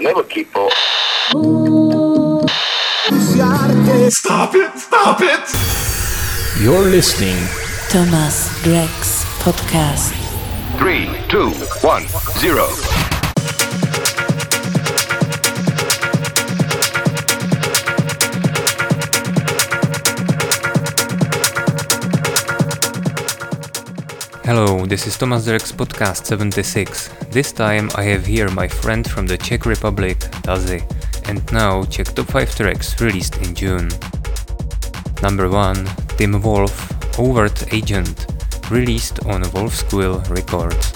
Never keep up. Stop it! Stop it! You're listening Thomas Greg's podcast. Three, two, one, zero. Hello, this is Thomas Derek's podcast 76. This time I have here my friend from the Czech Republic, Dazy, and now check top 5 tracks released in June. Number 1, Tim Wolf, Overt Agent, released on Wolf Squill Records.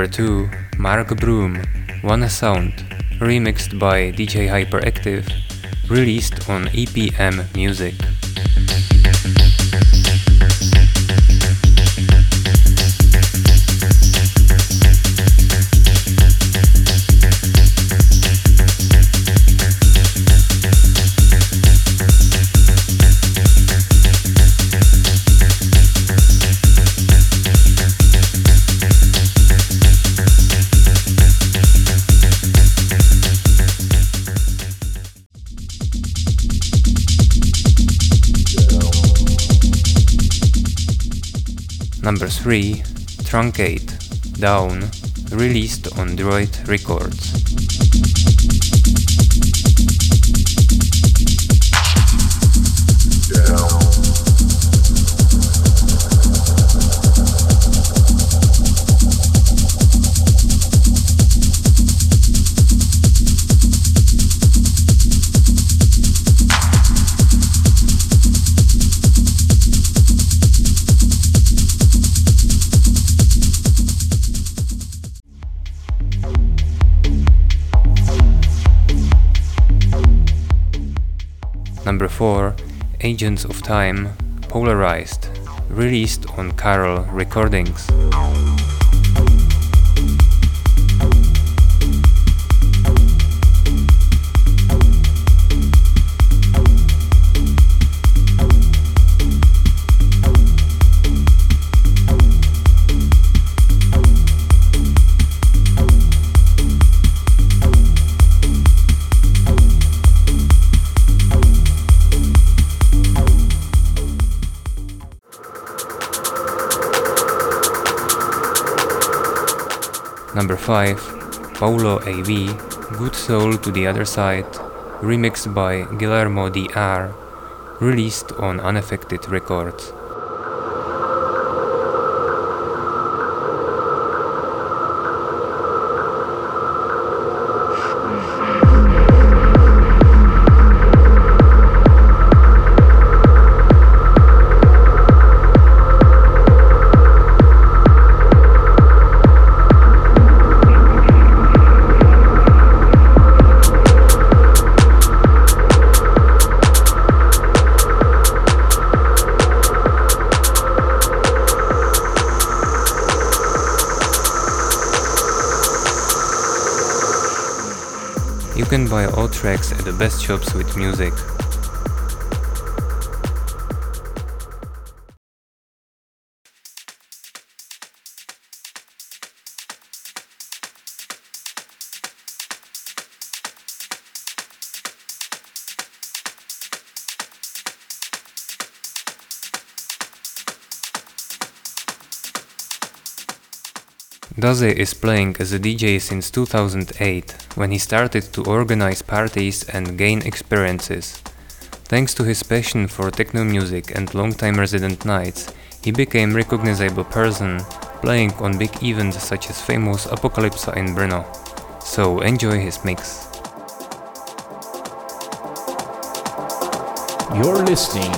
Number 2, Mark Broom, One Sound, remixed by DJ Hyperactive, released on EPM Music. Number 3, Truncate, Down, released on Droid Records. Number 4, Agents of Time, Polarized, released on Carol Recordings. Number 5, Paulo AV, Good Soul to the Other Side, remixed by Guillermo DR, released on Unaffected Records. You can buy all tracks at the best shops with music. Dazy is playing as a DJ since 2008, when he started to organize parties and gain experiences. Thanks to his passion for techno music and long-time resident nights, he became recognizable person, playing on big events such as famous Apocalypse in Brno. So enjoy his mix. You're listening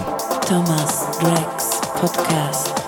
Thomas Greg's podcast.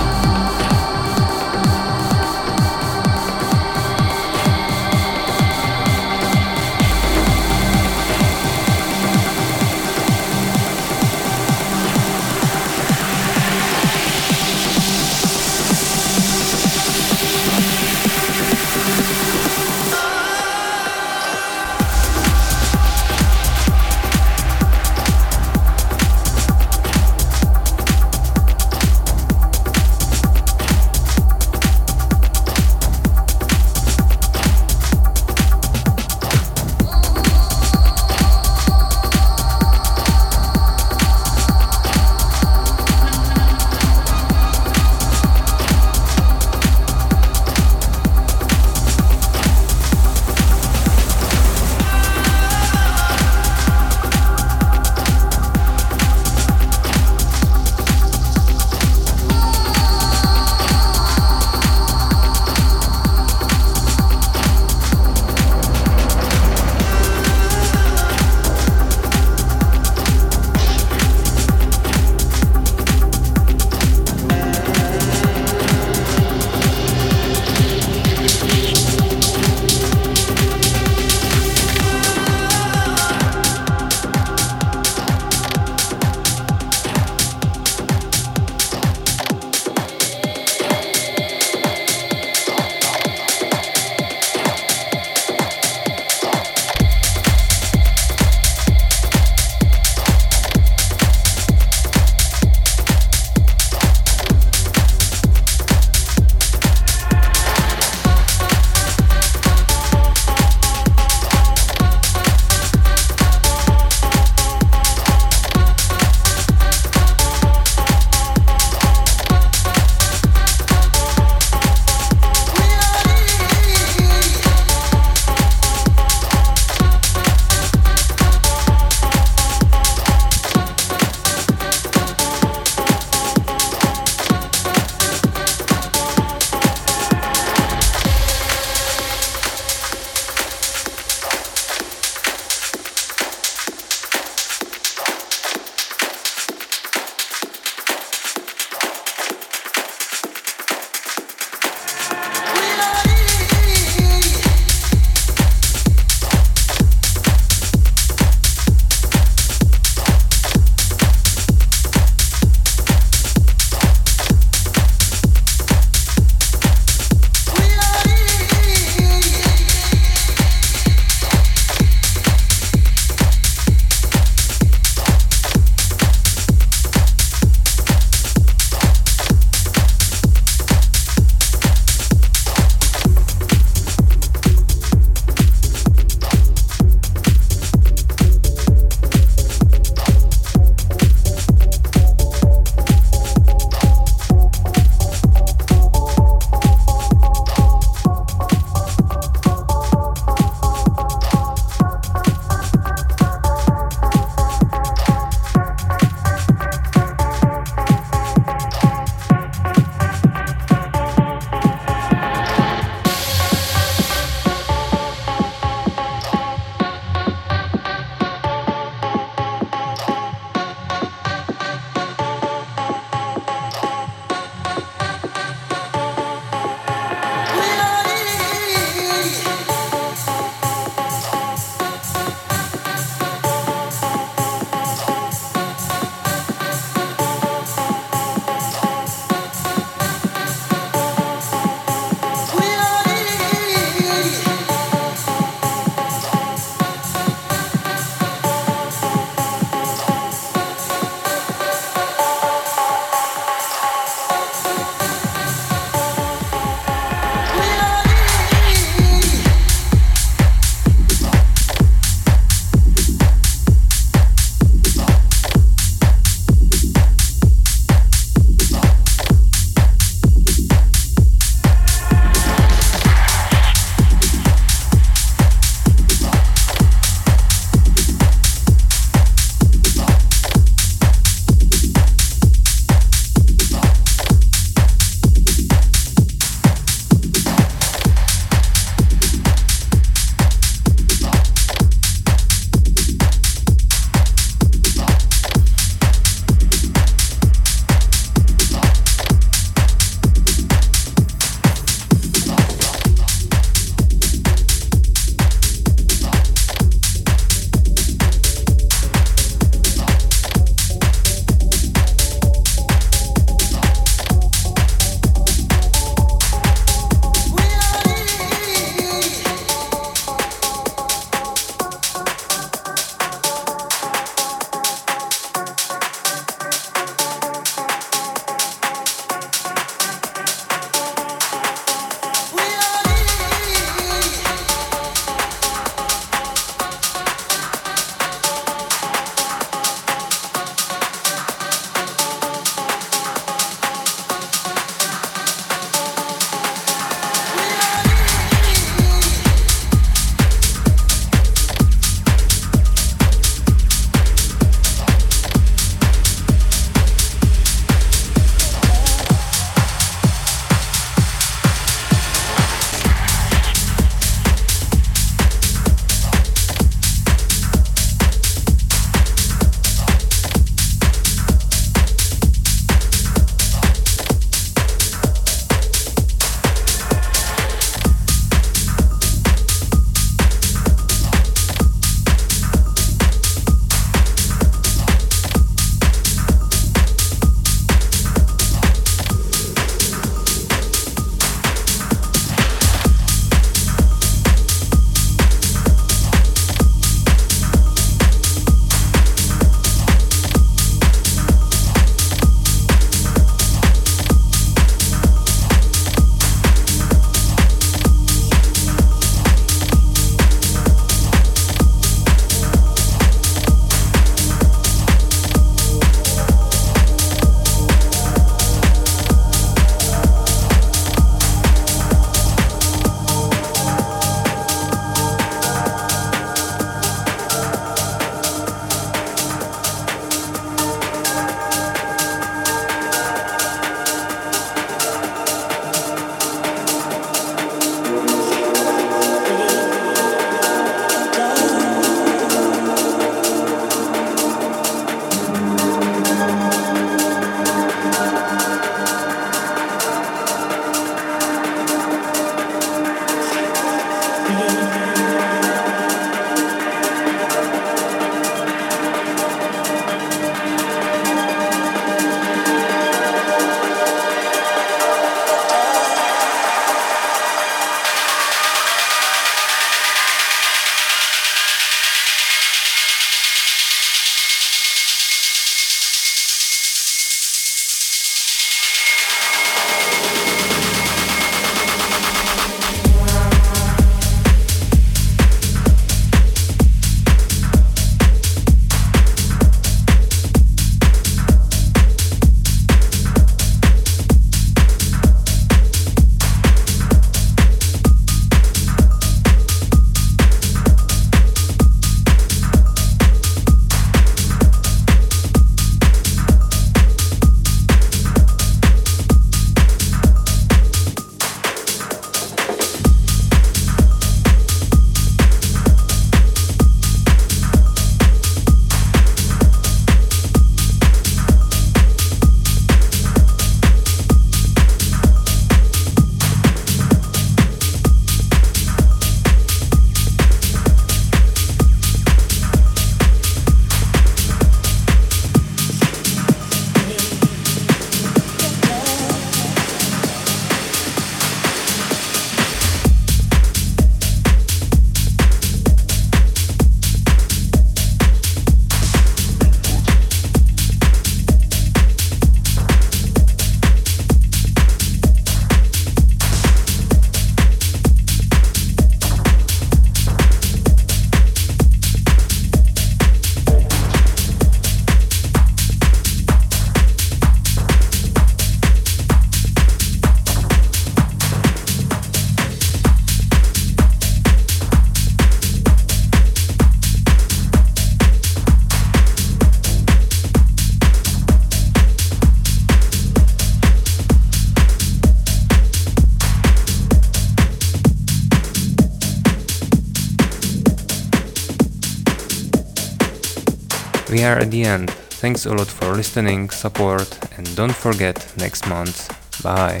We are at the end. Thanks a lot for listening, support, and don't forget next month. Bye.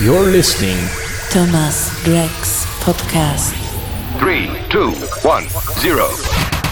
You're listening Thomas Greg's podcast. Three, two, one, zero.